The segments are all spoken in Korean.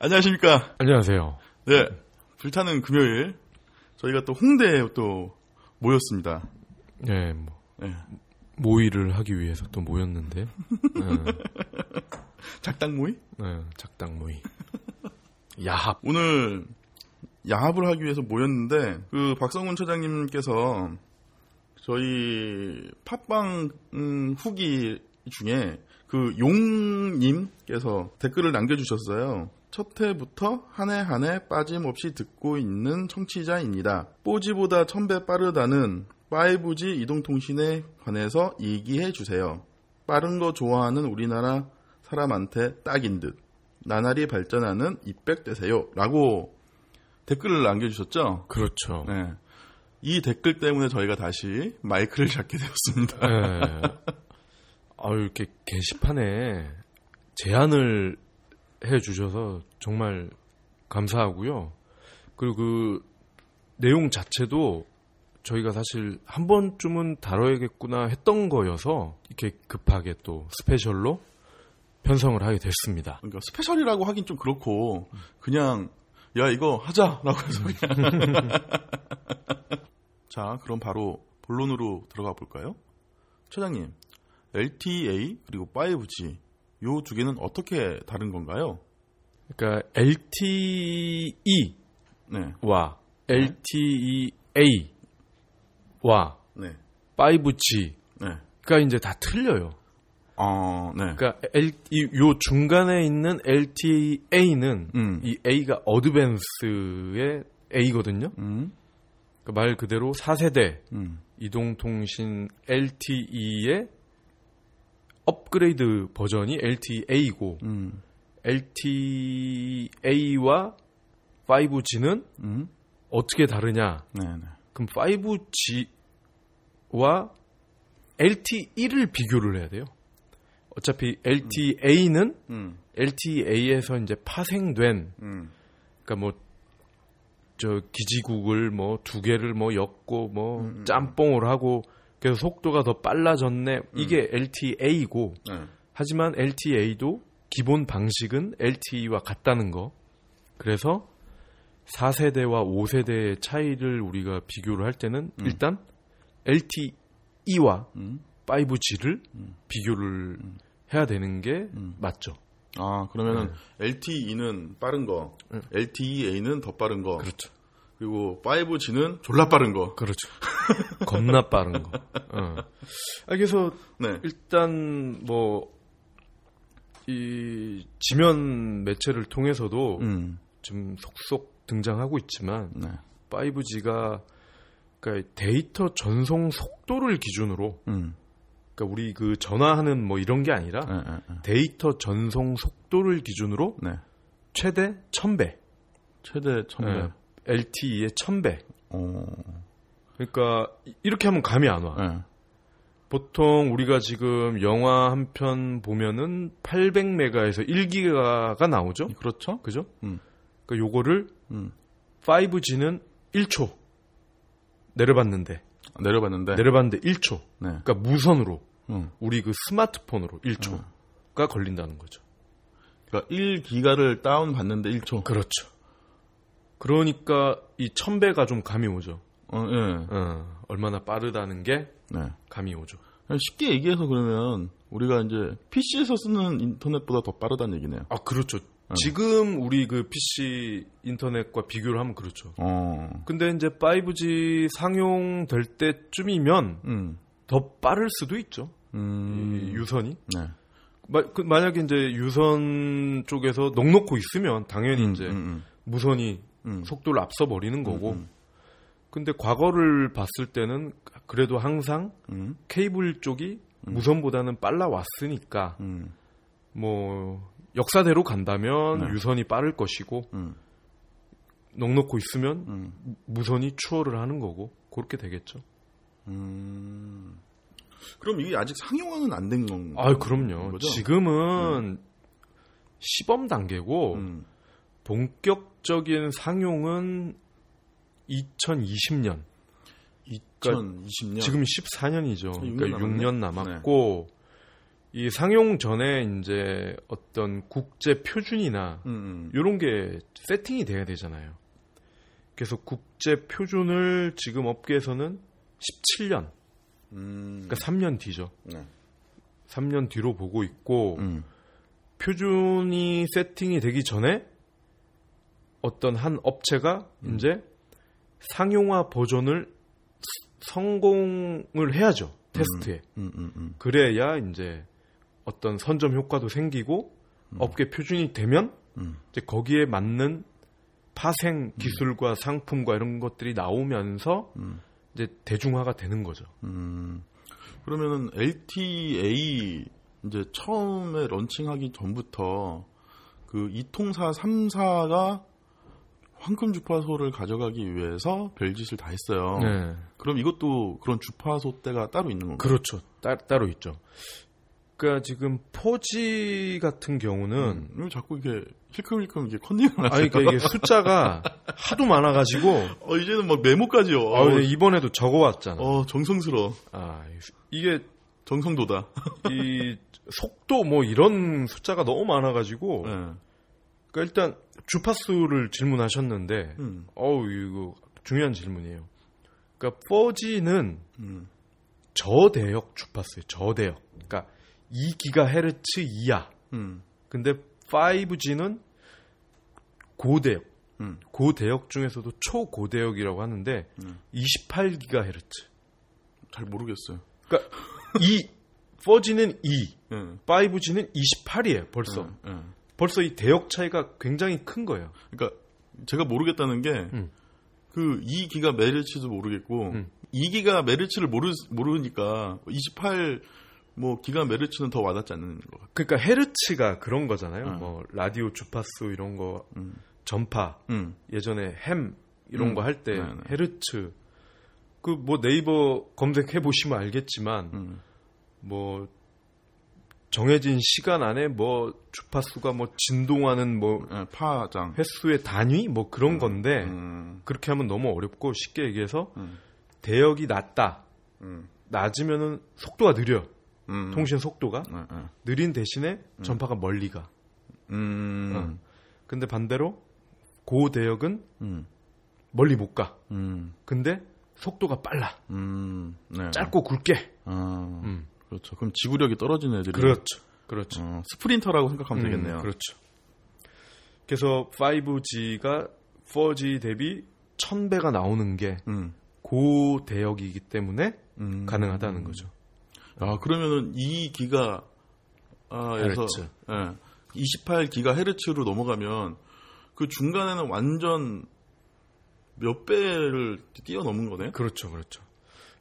안녕하십니까. 안녕하세요. 네. 불타는 금요일. 저희가 또 홍대에 또 모였습니다. 네, 뭐, 네. 모의를 하기 위해서 또 모였는데. 네, 작당 모의? 네, 작당 모의. 야합. 오늘 야합을 하기 위해서 모였는데, 그 박성훈 처장님께서 저희 팟빵 음, 후기 중에 그 용님께서 댓글을 남겨주셨어요. 첫 해부터 한 해 한 해 빠짐없이 듣고 있는 청취자입니다. 4G보다 1000배 빠르다는 5G 이동통신에 관해서 얘기해 주세요. 빠른 거 좋아하는 우리나라 사람한테 딱인 듯. 나날이 발전하는 입백 되세요. 라고 댓글을 남겨주셨죠? 그렇죠. 네. 이 댓글 때문에 저희가 다시 마이크를 잡게 되었습니다. 네. 아 이렇게 게시판에 제안을 해 주셔서 정말 감사하고요. 그리고 그 내용 자체도 저희가 사실 한 번쯤은 다뤄야겠구나 했던 거여서 이렇게 급하게 또 special로 편성을 하게 됐습니다. 그러니까 special이라고 하긴 좀 그렇고 그냥 야 이거 하자라고 해서 그냥 자 그럼 바로 본론으로 들어가 볼까요? 처장님 LTA 그리고 5G 요 두 개는 어떻게 다른 건가요? 그러니까 LTE와 네, LTEA와 네, 5G가 네. 이제 다 틀려요. 어, 네. 그러니까 L, 이, 요 중간에 있는 LTA는 음, 이 A가 어드밴스의 A거든요. 음, 그러니까 말 그대로 4세대 음, 이동통신 LTE의 업그레이드 버전이 LTA이고 음, LTA와 5G는 음, 어떻게 다르냐? 네, 네. 그럼 5G와 LTE를 비교를 해야 돼요. 어차피 LTA는 음, LTA에서 이제 파생된 음, 그러니까 뭐 저 기지국을 뭐 두 개를 뭐 엮고 뭐 음, 음. 짬뽕을 하고 그래서 속도가 더 빨라졌네. 이게 LTA이고 네, 하지만 LTA도 기본 방식은 LTE와 같다는 거. 그래서 4세대와 5세대의 차이를 우리가 비교를 할 때는 음. 일단 LTE와 음, 5G를 음. 비교를 해야 되는 게 음. 맞죠. 아 그러면은 LTE는 빠른 거, 네. LTEA는 더 빠른 거, 그렇죠. 그리고 5G는 졸라 빠른 거. 그렇죠. 겁나 빠른 거. 어. 아, 그래서 네, 일단 뭐 이 지면 매체를 통해서도 음, 좀 속속 등장하고 있지만 네, 5G가 그러니까 데이터 전송 속도를 기준으로 음, 그러니까 우리 그 전화하는 뭐 이런 게 아니라 네, 네, 네. 데이터 전송 속도를 기준으로 네. 최대 1000배. 최대 1000배. LTE의 1000배. 어, 그러니까 이- 이렇게 하면 감이 안 와. 네. 보통 우리가 지금 영화 한 편 보면은 800메가에서 1기가가 나오죠. 그렇죠? 그죠? 음. 그러니까 요거를 음. 5G는 1초 내려봤는데 내려봤는데. 내려봤는데 1초. 네. 그러니까 무선으로 음. 우리 그 스마트폰으로 1초가 음. 걸린다는 거죠. 그러니까 1기가를 다운 받는데 1초. 그렇죠. 그러니까 이 1000배가 좀 감이 오죠. 어, 예. 어, 얼마나 빠르다는 게 네. 감이 오죠. 쉽게 얘기해서 그러면 우리가 이제 PC에서 쓰는 인터넷보다 더 빠르다는 얘기네요. 아, 그렇죠. 지금 우리 그 PC 인터넷과 비교를 하면 그렇죠. 어. 근데 이제 5G 상용될 때쯤이면 음. 더 빠를 수도 있죠. 이 음. 유선이. 네. 마- 그 만약에 이제 유선 쪽에서 넉넉고 있으면 당연히 음, 이제 음, 무선이 음. 속도를 앞서 버리는 거고. 음, 근데 과거를 봤을 때는 그래도 항상 음. 케이블 쪽이 무선보다는 빨라 왔으니까 음. 뭐 역사대로 간다면 네. 유선이 빠를 것이고 음. 넉넉고 있으면 음. 무선이 추월을 하는 거고 그렇게 되겠죠. 음. 그럼 이게 아직 상용화는 안 된 건가요? 아, 그럼요. 거죠? 지금은 시범 단계고 음. 본격적인 상용은 2020년. 2020년. 지금 14년이죠. 그러니까 아, 6년 남았네. 6년 남았고 이 상용 전에 이제 어떤 국제 표준이나 음, 음. 이런 게 세팅이 돼야 되잖아요. 그래서 국제 표준을 지금 업계에서는 17년, 음. 그러니까 3년 뒤죠. 네. 3년 뒤로 보고 있고 음. 표준이 세팅이 되기 전에 어떤 한 업체가 음. 이제 상용화 버전을 스- 성공을 해야죠. 테스트에. 음, 음, 음. 그래야 이제 어떤 선점 효과도 생기고 업계 표준이 되면 음. 이제 거기에 맞는 파생 기술과 상품과 이런 것들이 나오면서 음. 이제 대중화가 되는 거죠. 음. 그러면은 LTA 이제 처음에 런칭하기 전부터 그 이통사 3사가 황금 주파소를 가져가기 위해서 별짓을 다 했어요. 네. 그럼 이것도 그런 주파소 때가 따로 있는 건가요? 그렇죠. 따, 따로 있죠. 그러니까 지금 포지 같은 경우는 음, 왜 자꾸 이게 힐끔힐끔 이게 컨닝을? 아니 그러니까 이게 숫자가 하도 많아가지고 어, 이제는 막 메모까지요. 아, 근데 이번에도 적어왔잖아. 어, 정성스러워. 아 이게 정성도다. 이 속도 뭐 이런 숫자가 너무 많아가지고 네. 그러니까 일단 주파수를 질문하셨는데 음, 어우 이거 중요한 질문이에요. 그러니까 4G는 음, 저대역 주파수예요. 저대역. 그러니까 2GHz 이하. 음, 근데 5G는 고대역. 음. 고대역 중에서도 초고대역이라고 하는데 음. 28GHz. 잘 모르겠어요. 그러니까 이 4G는 2, 예. 5G는 28이에요. 벌써. 예, 예. 벌써 이 대역 차이가 굉장히 큰 거예요. 그러니까 제가 모르겠다는 게 음. 그 2기가 메르츠도 모르겠고 음. 2기가 메르츠를 모르 모르니까 28 뭐 기가 메르츠는 더 와닿지 않는 것 같아요. 그러니까 헤르츠가 그런 거잖아요. 음. 뭐 라디오 주파수 이런 거 음. 전파 음. 예전에 햄 이런 음. 거할때 네, 네. 헤르츠 그 뭐 네이버 검색해 보시면 알겠지만 음. 뭐 정해진 시간 안에 뭐 주파수가 뭐 진동하는 뭐 예, 파장. 횟수의 단위 뭐 그런 건데 음. 그렇게 하면 너무 어렵고 쉽게 얘기해서 음. 대역이 낮다 음. 낮으면은 속도가 느려 음. 통신 속도가 예, 예. 느린 대신에 전파가 멀리 가 음. 어. 근데 반대로 고 대역은 음. 멀리 못 가. 음. 근데 속도가 빨라. 음. 네. 짧고 굵게. 아. 음. 그렇죠. 그럼 지구력이 떨어지는 애들이 그렇죠. 그렇죠. 어, 스프린터라고 생각하면 음, 되겠네요. 그렇죠. 그래서 5G가 4G 대비 1000배가 나오는 게 음. 고대역이기 때문에 음. 가능하다는 거죠. 아, 그러면은 2기가 아에서 헤르츠. 예. 28기가 헤르츠로 넘어가면 그 중간에는 완전 몇 배를 뛰어넘은 거네요. 그렇죠. 그렇죠.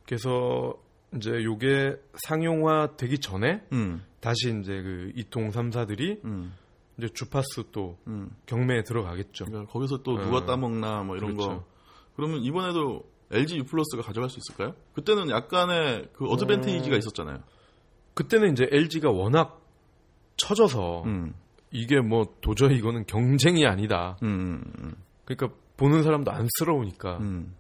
그래서 이제 요게 상용화 되기 전에 음. 다시 이제 그 이통 3사들이 음. 이제 주파수 또 음. 경매에 들어가겠죠. 그러니까 거기서 또 누가 어. 따먹나 뭐 이런 그렇죠. 거. 그러면 이번에도 LG U 플러스가 가져갈 수 있을까요? 그때는 약간의 그 어드밴테이지가 음. 있었잖아요. 그때는 이제 LG가 워낙 처져서 음. 이게 뭐 도저히 이거는 경쟁이 아니다. 음. 음. 그러니까 보는 사람도 안쓰러우니까 음.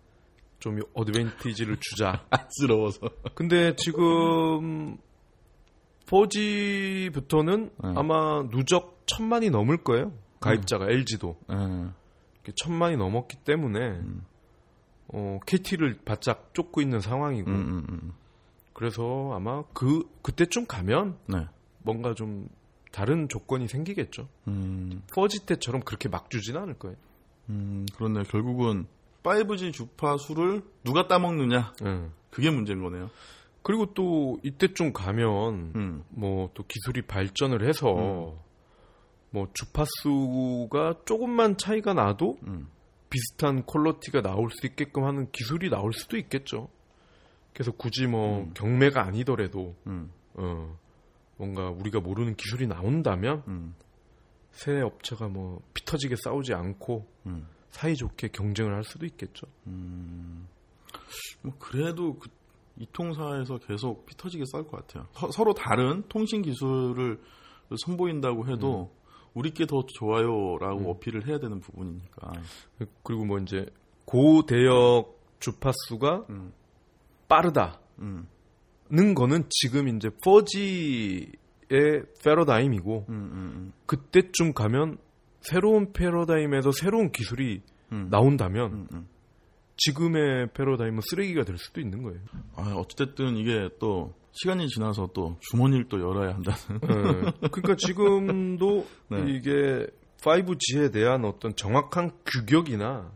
좀 어드밴티지를 주자. 안쓰러워서. 근데 지금 4G부터는 네. 아마 누적 천만이 넘을 거예요. 가입자가 LG도 예. 천만이 넘었기 때문에 음. 어, KT를 바짝 쫓고 있는 상황이고 음, 음, 음. 그래서 아마 그 그때쯤 가면 네. 뭔가 좀 다른 조건이 생기겠죠. 음. 4G 때처럼 그렇게 막 주진 않을 거예요. 음, 그렇네요. 결국은 5G 주파수를 누가 따먹느냐 예. 그게 문제인 거네요. 그리고 또 이때쯤 가면 음. 뭐또 기술이 발전을 해서 뭐 주파수가 조금만 차이가 나도 음. 비슷한 퀄러티가 나올 수 있게끔 하는 기술이 나올 수도 있겠죠. 그래서 굳이 뭐 음. 경매가 아니더라도 음. 어, 뭔가 우리가 모르는 기술이 나온다면 음. 새 업체가 뭐 피터지게 싸우지 않고 음. 사이좋게 경쟁을 할 수도 있겠죠. 음. 뭐 그래도 그 이 통사에서 계속 피터지게 싸울 것 같아요. 서, 로 다른 통신 기술을 선보인다고 해도 우리께 더 좋아요라고 음. 어필을 해야 되는 부분이니까. 그리고 뭐 이제 고 대역 주파수가 음. 빠르다는 음. 거는 지금 이제 4G 패러다임이고 음, 음, 그때쯤 가면 새로운 패러다임에서 새로운 기술이 음. 나온다면 음, 음. 지금의 패러다임은 쓰레기가 될 수도 있는 거예요. 아, 어찌됐든 이게 또 시간이 지나서 또 주머니를 또 열어야 한다는. 예. 그러니까 지금도 네. 이게 5G에 대한 어떤 정확한 규격이나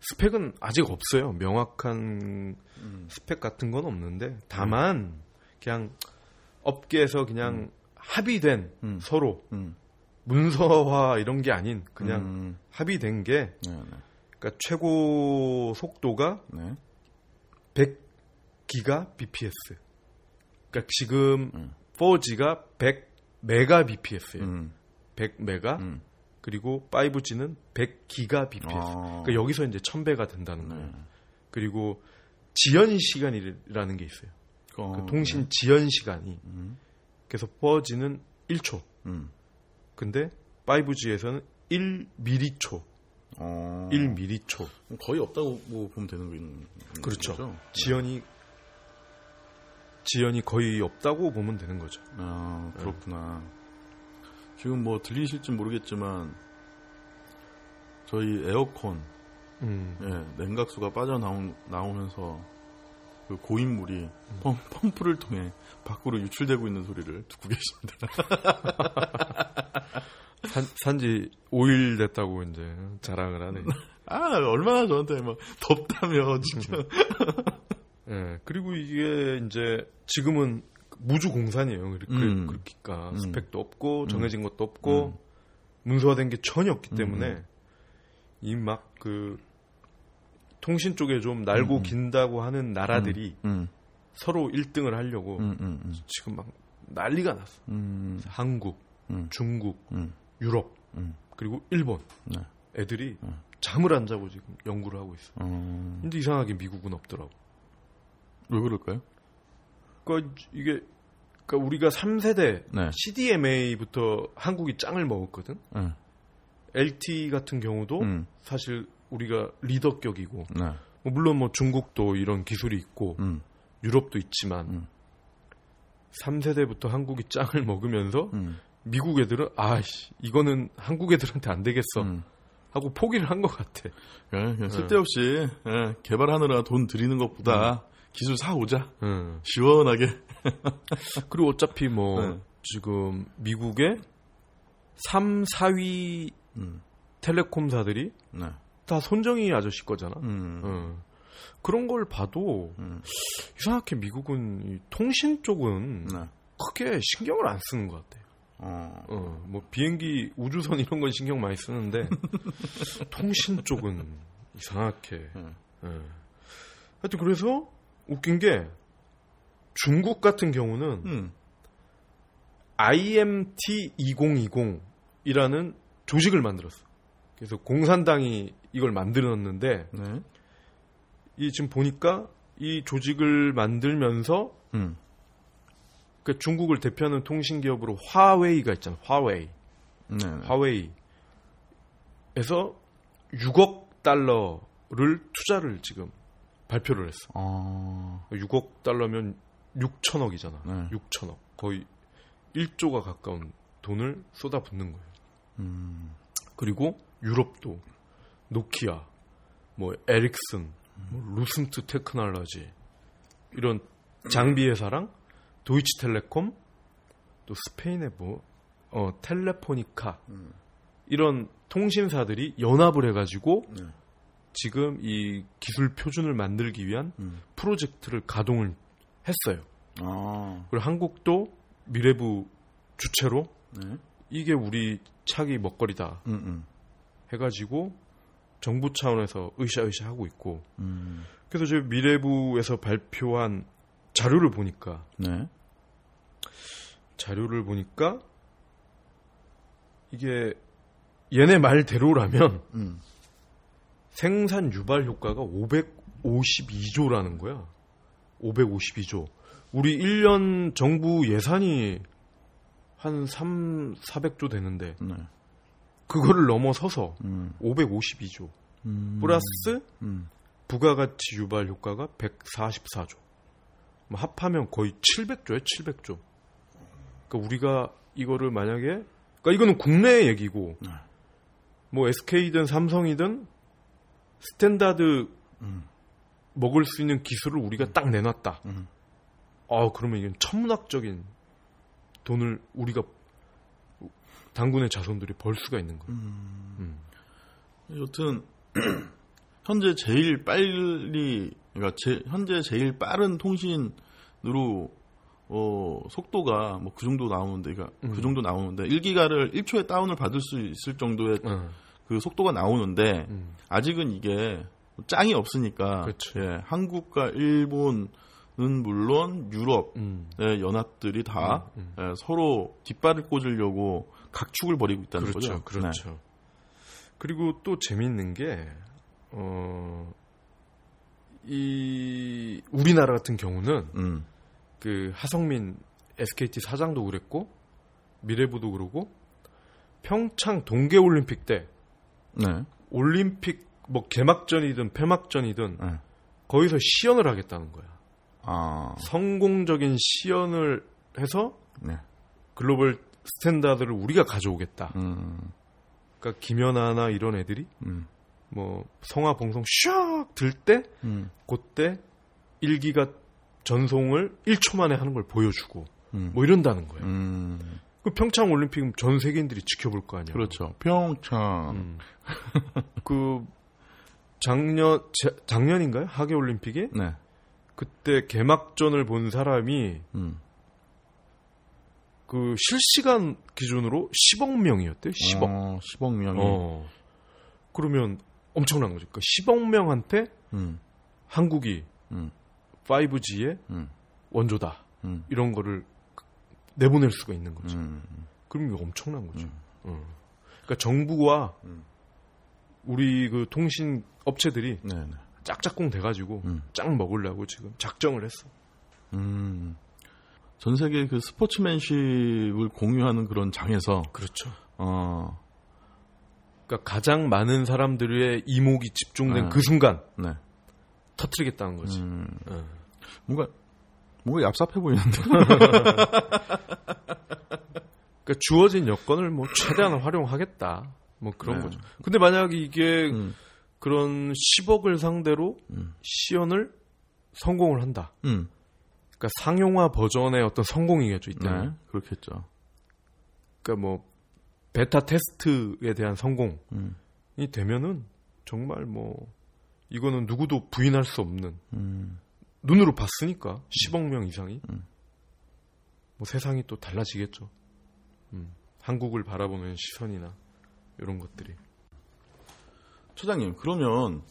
스펙은 아직 없어요. 명확한 음. 스펙 같은 건 없는데 다만 그냥 업계에서 그냥 합의된 음. 서로 음. 문서화 이런 게 아닌 그냥 음. 합의된 게 네, 네. 그러니까 최고 속도가 네. 100기가 bps. 그러니까 지금 음. 4G가 100 메가 bps예요. 음. 100 메가 음. 그리고 5G는 100 기가 bps. 아. 그러니까 여기서 이제 1000배가 된다는 거예요. 네. 그리고 지연 시간이라는 게 있어요. 어, 그 통신 지연 시간이. 음. 그래서 4G는 1초. 음. 근데 5G에서는 1m초. 어. 1m초. 거의 없다고 뭐 보면 되는 거는 그렇죠. 거죠? 지연이 지연이 거의 없다고 보면 되는 거죠. 아, 그렇구나. 지금 뭐 들리실지 모르겠지만 저희 에어컨 음. 예, 냉각수가 빠져나오 나오면서 그 고인물이 펌, 펌프를 통해 밖으로 유출되고 있는 소리를 듣고 계십니다. 산, 산지 5일 됐다고 이제 자랑을 하네. 아, 얼마나 저한테 막 덥다며 진짜. 예. 그리고 이게 이제 지금은 무주 공산이에요. 그러- 음. 그러니까 음. 스펙도 없고 정해진 것도 없고 문서화된 게 전혀 없기 때문에 이 막그 통신 쪽에 좀 날고 음. 긴다고 하는 나라들이 음, 서로 1등을 하려고 음, 음, 음, 지금 막 난리가 났어. 음, 한국, 음, 중국, 음, 유럽, 음. 그리고 일본 네. 애들이 음. 잠을 안 자고 지금 연구를 하고 있어. 어, 근데 이상하게 미국은 없더라고. 왜 그럴까요? 그러니까 이게 그러니까 우리가 3세대 네. CDMA부터 한국이 짱을 먹었거든. 네. LT 같은 경우도 음, 사실 우리가 리더격이고 네. 뭐 물론 뭐 중국도 이런 기술이 있고 음, 유럽도 있지만 음. 3세대부터 한국이 짱을 먹으면서 음, 미국 애들은 아씨 이거는 한국 애들한테 안 되겠어 음. 하고 포기를 한 것 같아. 예, 그냥 쓸데없이 예, 개발하느라 돈 들이는 것보다 기술 사 오자. 응. 시원하게. 그리고 어차피 뭐 네. 지금 미국의 3, 4위 음, 텔레콤사들이 네. 다 손정희 아저씨 거잖아. 음, 응. 그런 걸 봐도 음, 이상하게 미국은 이 통신 쪽은 네. 크게 신경을 안 쓰는 것 같아요. 어, 어, 뭐 비행기 우주선 이런 건 신경 많이 쓰는데 통신 쪽은 이상하게. 음. 예. 하여튼 그래서 웃긴 게 중국 같은 경우는 음, IMT 2020이라는 조직을 만들었어. 그래서 공산당이 이걸 만들었는데 네. 이 지금 보니까 이 조직을 만들면서 음, 그 중국을 대표하는 통신 기업으로 화웨이가 있잖아. 화웨이. 네. 네. 화웨이에서 6억 달러를 투자를 지금 발표를 했어. 어, 6억 달러면 6천억이잖아. 네. 6천억. 거의 1조가 가까운 돈을 쏟아붓는 거예요. 음, 그리고 유럽도 노키아, 뭐 에릭슨, 뭐 루슨트 테크놀로지 이런 장비 회사랑 도이치텔레콤 또 스페인의 뭐 어, 텔레포니카 음. 이런 통신사들이 연합을 해가지고 네. 지금 이 기술 표준을 만들기 위한 음. 프로젝트를 가동을 했어요. 아, 그리고 한국도 미래부 주체로 네. 이게 우리 차기 먹거리다 음, 음, 해가지고 정부 차원에서 으쌰으쌰 하고 있고 음, 그래서 저 미래부에서 발표한 자료를 보니까 네. 자료를 보니까 이게 얘네 말대로라면 음, 생산 유발 효과가 552조라는 거야. 552조. 우리 1년 정부 예산이 한 3, 400조 되는데 네. 그거를 넘어서서 음, 552조. 음, 플러스 음, 부가가치 유발 효과가 144조. 뭐 합하면 거의 700조에 700조. 그러니까 우리가 이거를 만약에 그러니까 이거는 국내 얘기고 네. 뭐 SK든 삼성이든 standard 음. 먹을 수 있는 기술을 우리가 딱 내놨다. 음. 아 그러면 이건 천문학적인 돈을 우리가 단군의 자손들이 벌 수가 있는 거예요. 음. 여튼 현재 제일 빨리 그러니까 제, 현재 제일 빠른 통신으로 어, 속도가 뭐 그 정도 나오는데 그러니까 음. 그 정도 나오는데 1기가를 1초에 다운을 받을 수 있을 정도의 어, 그 속도가 나오는데 음. 아직은 이게 짱이 없으니까 그렇죠. 예, 한국과 일본은 물론 유럽 음. 의 연합들이 다 음, 예, 서로 뒷발을 꽂으려고 각축을 벌이고 있다는 그렇죠, 거죠. 그렇죠. 네. 그리고 또 재밌는 게 어. 이 우리나라 같은 경우는 음, 그 하성민 SKT 사장도 그랬고 미래부도 그러고 평창 동계 올림픽 때 네. 올림픽 뭐 개막전이든 폐막전이든 네. 거기서 시연을 하겠다는 거야. 아, 성공적인 시연을 해서 네. global standard를 우리가 가져오겠다. 음, 그러니까 김연아나 이런 애들이 음, 뭐 성화 봉송 샥 뛸 때 음, 그때 1기가 전송을 1초 만에 하는 걸 보여주고 음, 뭐 이런다는 거예요. 음, 그 평창 올림픽은 전 세계인들이 지켜볼 거 아니야. 그렇죠. 평창. 음. 그 작년 자- 작년인가요? 하계 올림픽에 네. 그때 개막전을 본 사람이 음. 그 실시간 기준으로 10억 명이었대. 10억. 어, 10억 명이. 어. 그러면 엄청난 거죠. 그러니까 10억 명한테 음, 한국이 음, 5G의 음, 원조다. 음, 이런 거를 내보낼 수가 있는 거죠. 음, 그럼 이거 엄청난 거죠. 음. 어. 그러니까 정부와 음. 우리 그 통신 업체들이 네, 네. 짝짝꿍 돼가지고 음. 짝 먹으려고 지금 작정을 했어. 음. 전 세계 그 스포츠맨십을 공유하는 그런 장에서 그렇죠. 어, 그러니까 가장 많은 사람들의 이목이 집중된 네. 그 순간 네. 터트리겠다는 거지. 음, 어. 뭔가 뭔가 얍삽해 보이는데. 그러니까 주어진 여건을 뭐 최대한 활용하겠다. 뭐 그런 네. 거죠. 근데 만약 이게 음, 그런 10억을 상대로 음. 시연을 성공을 한다. 음. 그러니까 상용화 버전의 어떤 성공이겠죠 이때. 네, 는 그렇겠죠. 그러니까 뭐 베타 테스트에 대한 성공이 음, 되면은 정말 뭐 이거는 누구도 부인할 수 없는 음, 눈으로 봤으니까 10억 명 이상이 음. 뭐 세상이 또 달라지겠죠. 음, 한국을 바라보는 시선이나 이런 것들이. 처장님, 그러면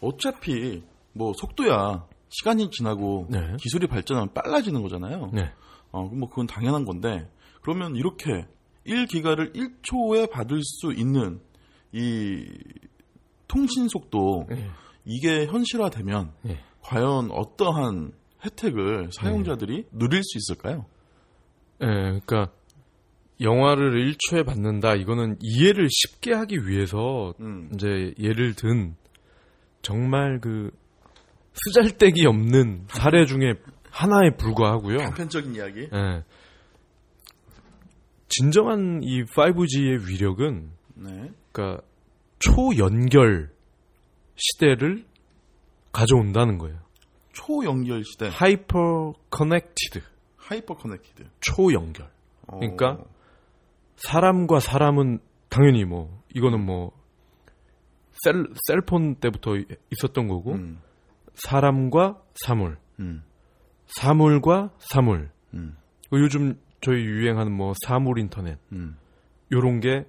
어차피 뭐 속도야 시간이 지나고 네. 기술이 발전하면 빨라지는 거잖아요. 네. 어, 뭐 그건 당연한 건데 그러면 이렇게 1기가를 1초에 받을 수 있는 이 통신 속도 네. 이게 현실화되면 네. 과연 어떠한 혜택을 사용자들이 누릴 수 있을까요? 예, 그러니까 영화를 1초에 받는다. 이거는 이해를 쉽게 하기 위해서 음, 이제 예를 든 정말 그 쓰잘데기 없는 사례 중에 하나에 불과하고요. 단편적인 이야기. 예. 진정한 이 5G의 위력은 네. 그러니까 초연결 시대를 가져온다는 거예요. 초연결 시대. Hyper connected. Hyper connected. 초연결. 어, 그러니까 사람과 사람은 당연히 뭐 이거는 뭐 cell, cell phone 때부터 있었던 거고 음, 사람과 사물, 음, 사물과 사물. 음, 그 요즘 저희 유행하는 뭐 사물 인터넷. 음, 요런 게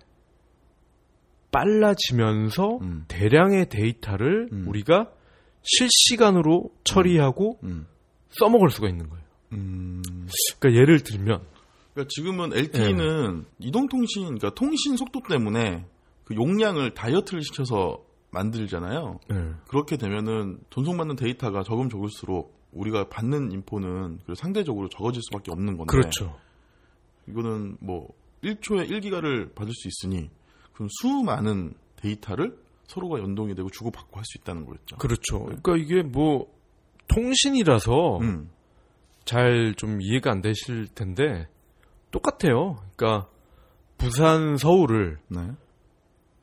빨라지면서 음, 대량의 데이터를 음. 우리가 실시간으로 처리하고 음, 써먹을 수가 있는 거예요. 음. 그러니까 예를 들면 그러니까 지금은 LTE는 이동통신, 그러니까 통신 속도 때문에 그 용량을 다이어트를 시켜서 만들잖아요. 네. 그렇게 되면은 전송받는 데이터가 적으면 적을수록 우리가 받는 인포는 그 상대적으로 적어질 수밖에 없는 건데 그렇죠. 이거는 뭐 1초에 1기가를 받을 수 있으니 그럼 수많은 데이터를 서로가 연동이 되고 주고받고 할 수 있다는 거겠죠. 그렇죠. 그러니까 이게 뭐 통신이라서 음, 잘좀 이해가 안 되실 텐데 똑같아요. 그러니까 부산 서울을 네.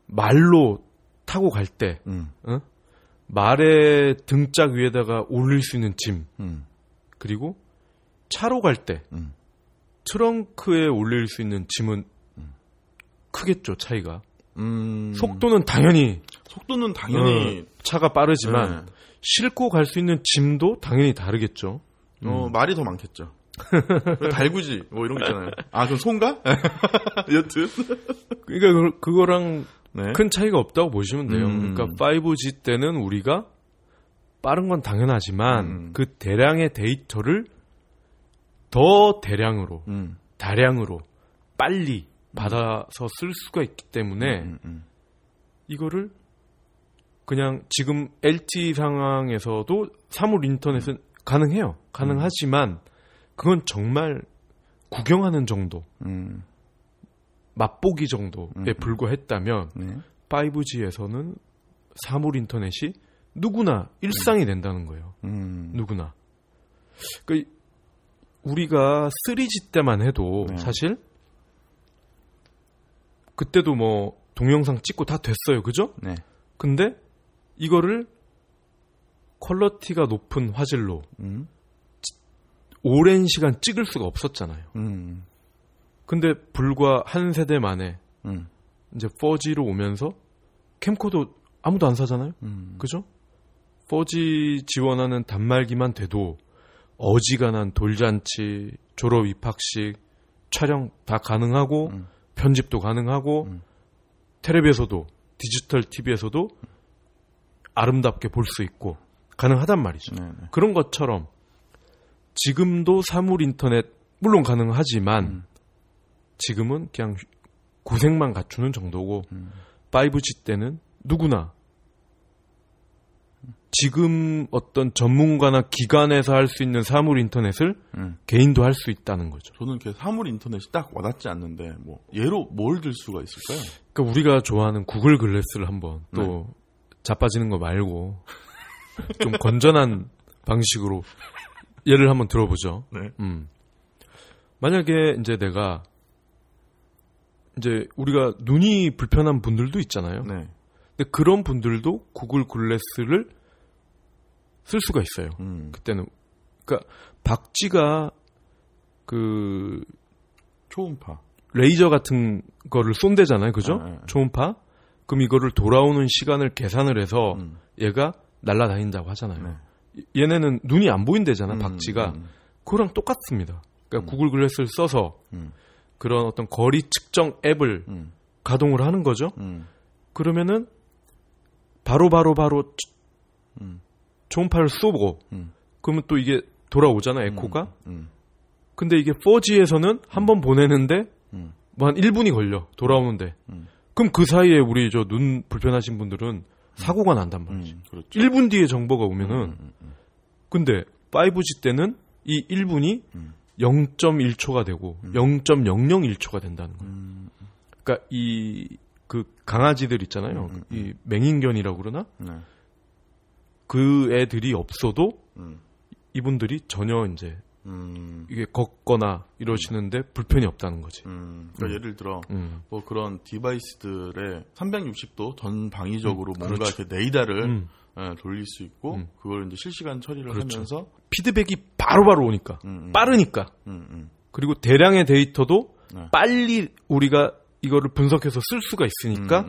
말로 타고 갈 때 음. 어? 말의 등짝 위에다가 올릴 수 있는 짐 음. 그리고 차로 갈 때 음. 트렁크에 올릴 수 있는 짐은 크겠죠 차이가 음. 속도는 당연히 속도는 당연히 어, 차가 빠르지만 네. 싣고 갈 수 있는 짐도 당연히 다르겠죠. 어, 말이 더 많겠죠. 달구지 뭐 이런 거 있잖아요. 아, 그럼 소인가? 여튼. 그러니까 그- 그거랑 네. 큰 차이가 없다고 보시면 돼요. 음. 그러니까 5G 때는 우리가 빠른 건 당연하지만 음. 그 대량의 데이터를 더 대량으로, 음. 다량으로 빨리 받아서 쓸 수가 있기 때문에 음, 음. 이거를 그냥 지금 LTE 상황에서도 사물 인터넷은 가능해요. 가능하지만 그건 정말 구경하는 정도, 음. 맛보기 정도에 음. 불과했다면 네. 5G에서는 사물 인터넷이 누구나 일상이 된다는 거예요. 음. 누구나. 그 우리가 3G 때만 해도 네. 사실 그때도 뭐 동영상 찍고 다 됐어요. 그죠? 네. 근데 이거를 퀄러티가 높은 화질로 음. 오랜 시간 찍을 수가 없었잖아요. 음. 근데 불과 한 세대 만에 음. 이제 4G로 오면서 캠코더 아무도 안 사잖아요. 음. 그죠? 4G 지원하는 단말기만 돼도 어지간한 돌잔치, 졸업 입학식, 촬영 다 가능하고 음. 편집도 가능하고 음. 텔레비에서도 디지털 TV에서도 아름답게 볼 수 있고 가능하단 말이죠. 네, 네. 그런 것처럼 지금도 사물 인터넷 물론 가능하지만 음. 지금은 그냥 고생만 갖추는 정도고 음. 5G 때는 누구나 지금 어떤 전문가나 기관에서 할 수 있는 사물 인터넷을 음. 개인도 할 수 있다는 거죠. 저는 이렇게 사물 인터넷이 딱 와닿지 않는데 뭐 예로 뭘 들 수가 있을까요? 그러니까 우리가 좋아하는 구글 글래스를 한번 또 네. 자빠지는 거 말고 좀 건전한 방식으로 예를 한번 들어보죠. 네. 음. 만약에 이제 내가 이제 우리가 눈이 불편한 분들도 있잖아요. 네. 근데 그런 분들도 구글 글래스를 쓸 수가 있어요. 음. 그때는 그러니까 박쥐가 그 초음파. 레이저 같은 거를 쏜대잖아요. 그죠? 네, 네. 초음파. 그럼 이거를 돌아오는 시간을 계산을 해서 음. 얘가 날아다닌다고 하잖아요. 네. 얘네는 눈이 안 보인대잖아, 음, 박쥐가. 음, 그거랑 똑같습니다. 그러니까 구글 글래스를 써서 음. 그런 어떤 거리 측정 앱을 음. 가동을 하는 거죠. 음. 그러면은 바로 바로 바로 음. 초음파를 쏘고 음. 그러면 또 이게 돌아오잖아, 에코가. 음. 근데 이게 4G에서는 한 번 보내는데 음. 뭐한 1분이 걸려 돌아오는데. 음. 그럼 그 사이에 우리 저 눈 불편하신 분들은 사고가 난단 말이지. 음. 그렇죠. 1분 뒤에 정보가 오면은 음, 음, 근데 5G 때는 이 1분이 음. 0.1초가 되고 0.001초가 된다는 거예요. 음. 그러니까 이 그 강아지들 있잖아요. 음, 음, 이 맹인견이라고 그러나? 네. 그 애들이 없어도 음. 이분들이 전혀 이제 음. 이게 걷거나 이러시는데 불편이 없다는 거지. 음. 그러니까 음. 예를 들어 음. 뭐 그런 디바이스들의 360도 전방위적으로 음, 뭔가 그렇죠. 이렇게 레이더를 음. 예, 돌릴 수 있고 음. 그걸 이제 실시간 처리를 그렇죠. 하면서 피드백이 바로바로 오니까 음, 음. 빠르니까 음, 음. 그리고 대량의 데이터도 네. 빨리 우리가 이거를 분석해서 쓸 수가 있으니까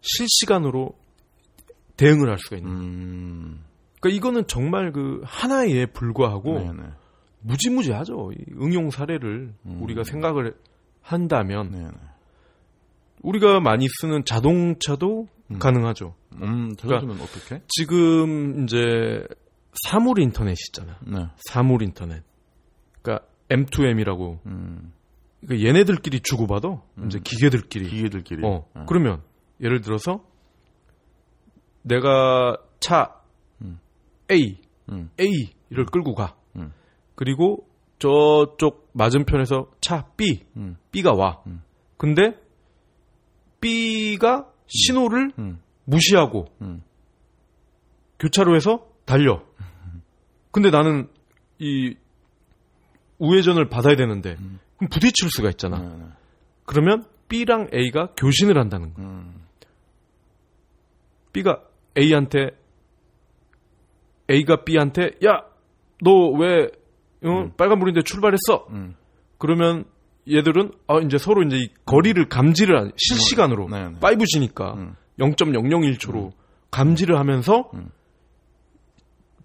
실시간으로 대응을 할 수가 있는. 음. 거예요. 음. 그러니까 이거는 정말 그 하나에 불과하고 네, 네. 무지무지하죠. 이 응용 사례를 음. 우리가 생각을 한다면 네, 네. 우리가 많이 쓰는 자동차도 음. 가능하죠. 음, 자동차는 어떻게? 지금 이제 사물 인터넷 있잖아. 네. 사물 인터넷. 그러니까 M2M이라고 음. 그러니까 얘네들끼리 주고받아. 이제 기계들끼리. 기계들끼리. 어. 네. 그러면 예를 들어서 내가 차 음. A, 음. A를 끌고 가. 음. 그리고 저쪽 맞은편에서 차 B, 음. B가 와. 음. 근데 B가 신호를 음. 무시하고 음. 교차로에서 달려. 근데 나는 이 우회전을 받아야 되는데 그럼 부딪힐 수가 있잖아. 네, 네. 그러면 B랑 A가 교신을 한다는 거야. 음. B가 A한테 A가 B한테 야 너왜 어, 빨간불인데 출발했어? 음. 그러면 얘들은 아 이제 서로 이제 이 거리를 감지를 하- 실시간으로 네, 네. 5G니까 음. 0.001초로 감지를 하면서 음.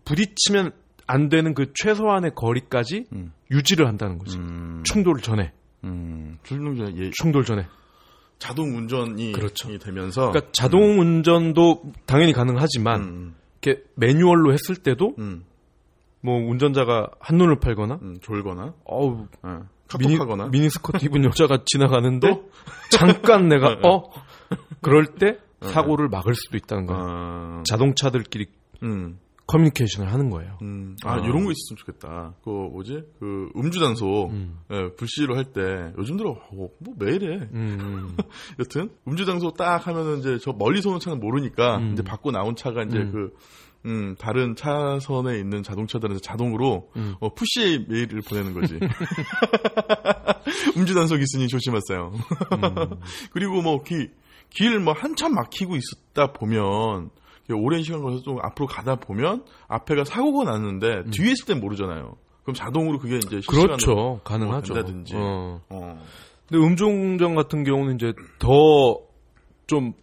부딪히면 안 되는 그 최소한의 거리까지 음. 유지를 한다는 거지. 음. 충돌 전에. 음. 충동전 예, 충돌 전에. 자동 운전이 그렇죠. 이 되면서 그러니까 자동 운전도 당연히 가능하지만 음. 이렇게 매뉴얼로 했을 때도 음. 뭐 운전자가 한눈을 팔거나 음. 졸거나 어우 예. 미니, 카톡하거나 미니 스커트 입은 여자가 지나가는데 잠깐 내가 어 그럴 때 사고를 막을 수도 있다는 거야. 아, 자동차들끼리 음. 커뮤니케이션을 하는 거예요. 음. 아, 어. 이런 거 있었으면 좋겠다. 그 뭐지? 그 음주 단속 음. 예, 불시로 할 때 요즘 들어 어, 뭐 매일 해. 음, 여튼 음주 단속 딱 하면은 이제 저 멀리서 오는 차는 모르니까 음. 이제 받고 나온 차가 이제 음. 그 음, 다른 차선에 있는 자동차들은 자동으로 음. 어, 푸시 메일을 보내는 거지. 음주 단속 있으니 조심하세요. 음. 그리고 뭐길뭐 한참 막히고 있었다 보면 오랜 시간 걸려서 좀 앞으로 가다 보면 앞에가 사고가 났는데 뒤에 있을 땐 모르잖아요. 그럼 자동으로 그게 이제 음. 그렇죠. 가능하죠. 뭐 된다든지. 어. 어. 근데 음주운전 같은 경우는 이제 더 좀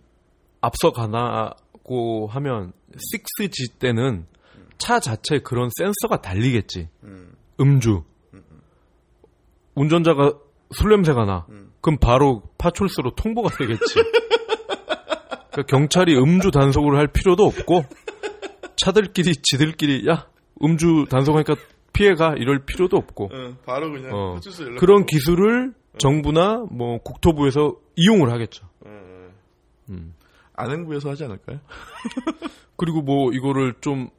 앞서 가나 고 하면 6G 때는 차 자체에 그런 센서가 달리겠지. 음. 음주. 운전자가 술 냄새가 나. 음. 그럼 바로 파출소로 통보가 되겠지. 그러니까 경찰이 음주 단속을 할 필요도 없고 차들끼리 지들끼리 야 음주 단속하니까 피해가 이럴 필요도 없고 응, 바로 그냥 어. 그런 기술을 정부나 뭐 국토부에서 이용을 하겠죠. 응, 음. 응. 안행부에서 하지 않을까요? 그리고 뭐 이거를 좀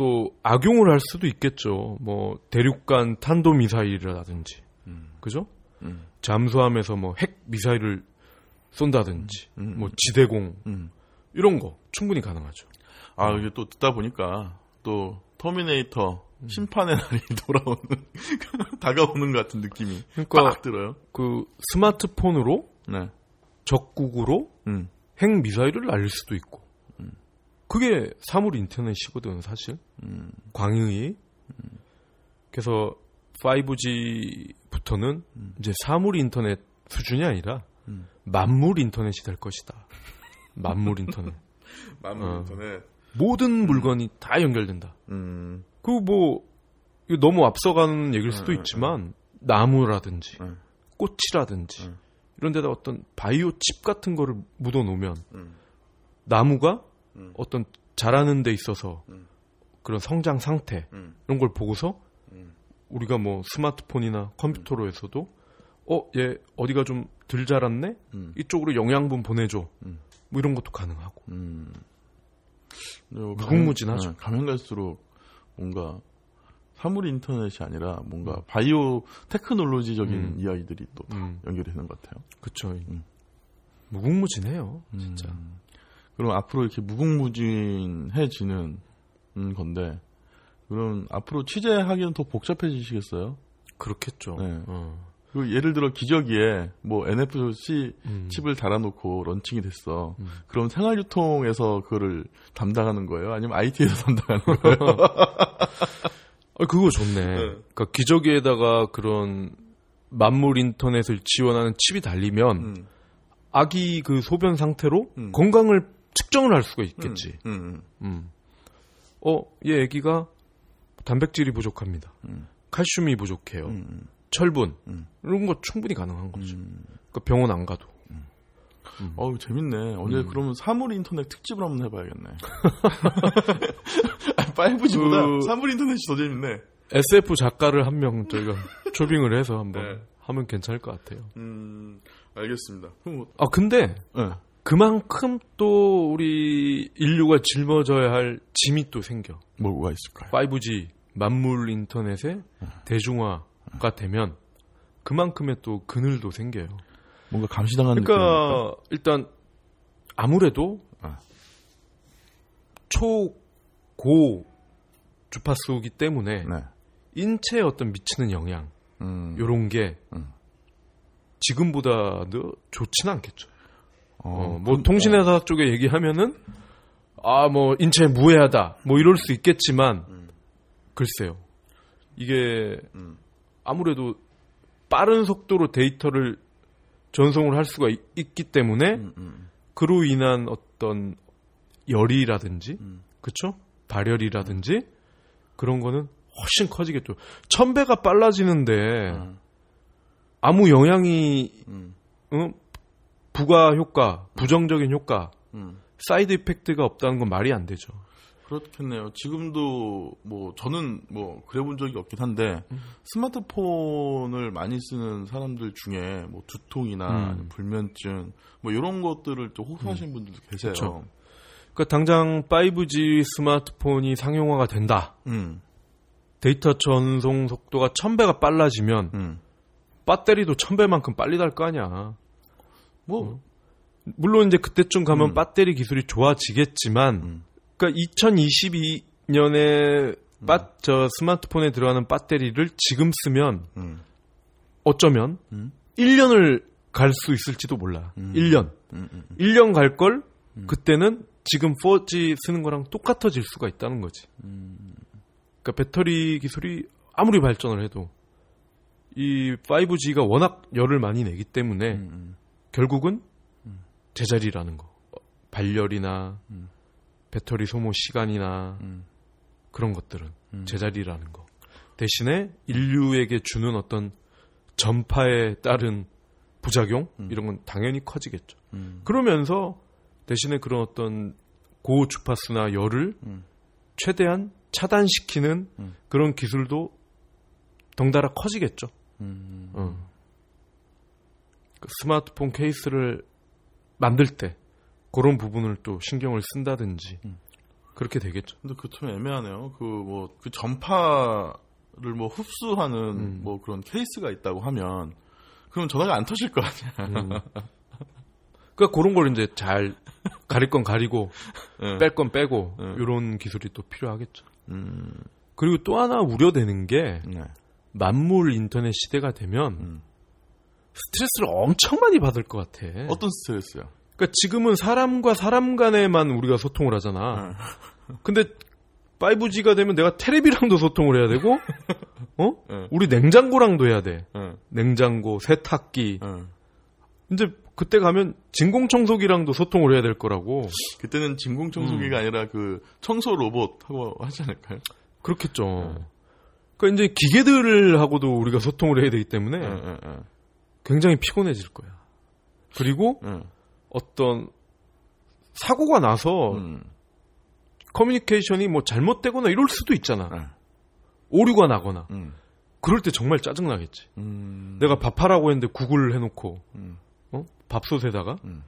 또 악용을 할 수도 있겠죠. 뭐 대륙간 탄도 미사일이라든지, 음. 그죠? 음. 잠수함에서 뭐 핵 미사일을 쏜다든지, 음, 음. 뭐 지대공 음. 이런 거 충분히 가능하죠. 아 이게 또 듣다 보니까 또 터미네이터 음. 심판의 날이 돌아오는 다가오는 것 같은 느낌이 그러니까 빡 들어요. 그 스마트폰으로 네. 적국으로 음. 핵 미사일을 날릴 수도 있고, 그게 사물 인터넷이거든 사실. 음. 광의이. 그래서 5G부터는 이제 사물 인터넷 수준이 아니라 음. 만물 인터넷이 될 것이다. 만물 인터넷. 만물 어. 인터넷. 모든 물건이 다 연결된다. 음. 그뭐 이거 너무 앞서가는 얘기일 수도 음, 음, 있지만 나무라든지 음. 꽃이라든지 음. 이런 데다 어떤 바이오 칩 같은 거를 묻어 놓으면 음. 나무가 음. 어떤 자라는 데 있어서 음. 그런 성장 상태 음. 이런 걸 보고서 음. 우리가 뭐 스마트폰이나 컴퓨터로 해서도 어 얘 어디가 좀 덜 자랐네 음. 이쪽으로 영양분 보내줘 음. 뭐 이런 것도 가능하고 음. 네, 무궁무진하죠. 가면, 네, 가면 갈수록 뭔가 사물 인터넷이 아니라 뭔가 음. 바이오 테크놀로지적인 음. 이야기들이 또다 음. 연결이 되는 것 같아요. 음. 무궁무진해요 진짜 음. 그럼 앞으로 이렇게 무궁무진해지는 음, 건데 그럼 앞으로 취재하기는 더 복잡해지시겠어요? 그렇겠죠 네. 어. 그 예를 들어 기저귀에 뭐 NFC 음. 칩을 달아놓고 런칭이 됐어. 음. 그럼 생활유통에서 그거를 담당하는 거예요? 아니면 IT에서 담당하는 거예요? 아, 그거 좋네. 그러니까 기저귀에다가 그런 만물 인터넷을 지원하는 칩이 달리면 음, 아기 그 소변 상태로 음. 건강을 측정을 할 수가 있겠지. 음, 음, 음. 어, 얘 아기가 단백질이 부족합니다. 음. 칼슘이 부족해요. 음, 철분 음. 이런 거 충분히 가능한 거죠. 음. 그러니까 병원 안 가도. 어우 재밌네. 언제 음. 그러면 사물 인터넷 특집을 한번 해봐야겠네. 5G보다 그- 사물 인터넷이 더 재밌네. SF 작가를 한 명 저희가 초빙을 해서 한번 네. 하면 괜찮을 것 같아요. 음, 알겠습니다. 뭐, 아 근데 네. 그만큼 또 우리 인류가 짊어져야 할 짐이 또 생겨. 뭐가 있을까요? 5G 만물 인터넷의 대중화가 되면 그만큼의 또 그늘도 생겨요. 뭔가 감시당하는? 그러니까 일단 아무래도 아. 초고 주파수기 때문에 네. 인체에 어떤 미치는 영향 음, 요런 게 음. 지금보다도 좋지는 않겠죠. 어, 뭐 그럼- 통신회사 쪽에 얘기하면은 아 뭐 인체 무해하다 뭐 이럴 수 있겠지만 글쎄요 이게 음. 아무래도 빠른 속도로 데이터를 전송을 할 수가 있, 기 때문에 음, 음, 그로 인한 어떤 열이라든지 음. 그쵸 발열이라든지 그런 거는 훨씬 커지겠죠 천 배가 빨라지는데 음, 아무 영향이 음, 어? 부가 효과 부정적인 효과 음. side effect가 없다는 건 말이 안 되죠. 그렇겠네요. 지금도 뭐 저는 뭐 그래 본 적이 없긴 한데 음. 스마트폰을 많이 쓰는 사람들 중에 뭐 두통이나 음. 불면증 뭐 이런 것들을 또 호소하시는 분들도 계세요. 그쵸. 그러니까 당장 5G 스마트폰이 상용화가 된다. 음, 데이터 전송 속도가 1000배가 빨라지면 음. 배터리도 1000배만큼 빨리 달 거 아니야. 뭐 물론 이제 그때쯤 가면 음. 배터리 기술이 좋아지겠지만 음. 그러니까 2022년에 저 스마트폰에 들어가는 배터리를 지금 쓰면 음, 어쩌면 음. 1년을 갈 수 있을지도 몰라. 음. 1년. 음, 음, 1년 갈 걸 그때는 지금 4G 쓰는 거랑 똑같아질 수가 있다는 거지. 음. 그러니까 배터리 기술이 아무리 발전을 해도 이 5G가 워낙 열을 많이 내기 때문에 음, 결국은 제자리라는 거. 어, 발열이나 음. 배터리 소모 시간이나 음. 그런 것들은 음. 제자리라는 거. 대신에 인류에게 주는 어떤 전파에 따른 부작용 이런 건 당연히 커지겠죠. 음. 그러면서 대신에 그런 어떤 고 주파수나 열을 음. 최대한 차단시키는 음. 그런 기술도 덩달아 커지겠죠. 음. 어. 그 스마트폰 케이스를 만들 때 그런 부분을 또 신경을 쓴다든지 음. 그렇게 되겠죠. 근데 그좀 애매하네요. 그 뭐 그 전파를 뭐 흡수하는 음. 뭐 그런 케이스가 있다고 하면 그럼 전화가 안 터질 거 아니야. 음. 그러니까 그런 걸 이제 잘 가릴 건 가리고 예. 뺄건 빼고 네. 이런 기술이 또 필요하겠죠. 음. 그리고 또 하나 우려되는 게 네. 만물 인터넷 시대가 되면 음. 스트레스를 엄청 많이 받을 것 같아. 어떤 스트레스요? 그러니까 지금은 사람과 사람 간에만 우리가 소통을 하잖아. 네. 근데 5G가 되면 내가 테레비랑도 소통을 해야 되고, 어? 네. 우리 냉장고랑도 해야 돼. 예. 냉장고, 세탁기. 예. 이제 그때 가면 진공청소기랑도 소통을 해야 될 거라고. 그때는 진공청소기가 음. 아니라 그 청소 로봇하고 하지 않을까요? 그렇겠죠. 그러니까 이제 기계들하고도 우리가 소통을 해야 되기 때문에. 굉장히 피곤해질 거야. 그리고 예. 어떤 사고가 나서 음. 커뮤니케이션이 뭐 잘못되거나 이럴 수도 있잖아. 예. 오류가 나거나. 음. 그럴 때 정말 짜증나겠지. 음. 내가 밥하라고 했는데 구글을 해놓고, 음. 어? 밥솥에다가, 음.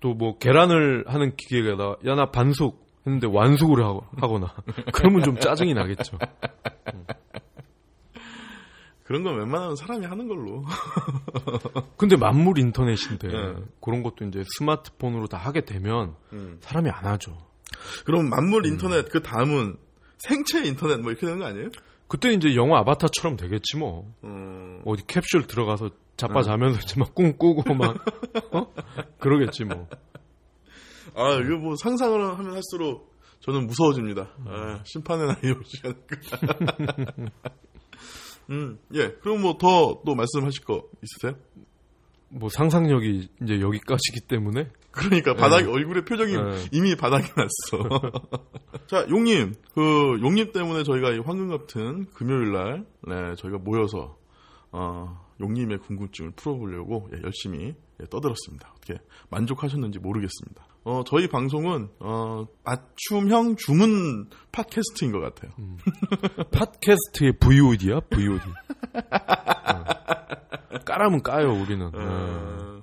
또뭐 계란을 하는 기계에다, 야, 나 반숙 했는데 완숙을 하거나. 그러면 좀 짜증이 나겠죠. 그런 건 웬만하면 사람이 하는 걸로. 근데 만물 인터넷인데, 네. 그런 것도 이제 스마트폰으로 다 하게 되면, 음. 사람이 안 하죠. 그럼 만물 음. 인터넷 그 다음은 생체 인터넷 뭐 이렇게 되는 거 아니에요? 그때 이제 영화 아바타처럼 되겠지 뭐. 음. 어디 캡슐 들어가서 자빠 자면서 이제 막 꿈 꾸고 막, 어? 그러겠지 뭐. 아, 이거 뭐 상상을 하면 할수록 저는 무서워집니다. 음. 아, 심판의 날이 오지 않을까. 음, 예. 그럼 뭐 더 또 말씀하실 거 있으세요? 뭐 상상력이 이제 여기까지기 때문에 그러니까 바닥 얼굴의 표정이 네. 이미 바닥이 났어. 자, 용님, 그 용님 때문에 저희가 이 황금 같은 금요일 날, 네, 저희가 모여서 어, 용님의 궁금증을 풀어보려고 예, 열심히 예, 떠들었습니다. 어떻게 만족하셨는지 모르겠습니다. 어, 저희 방송은 어, 맞춤형 주문 팟캐스트인 것 같아요. 팟캐스트의 VOD야 VOD. 까라면 까요 우리는. 네. 어,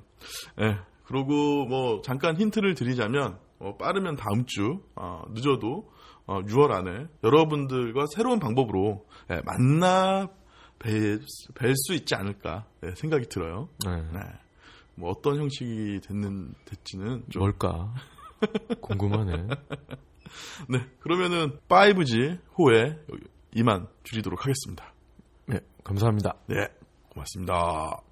예. 그리고 뭐 잠깐 힌트를 드리자면 어, 빠르면 다음 주 어, 늦어도 어, 6월 안에 여러분들과 새로운 방법으로 예, 만나 뵐 수 있지 않을까 예, 생각이 들어요. 네. 네. 뭐 어떤 형식이 됐는 됐지는 좀 뭘까? 궁금하네. 네. 그러면은 5G 후에 이만 줄이도록 하겠습니다. 네, 감사합니다. 네. 고맙습니다.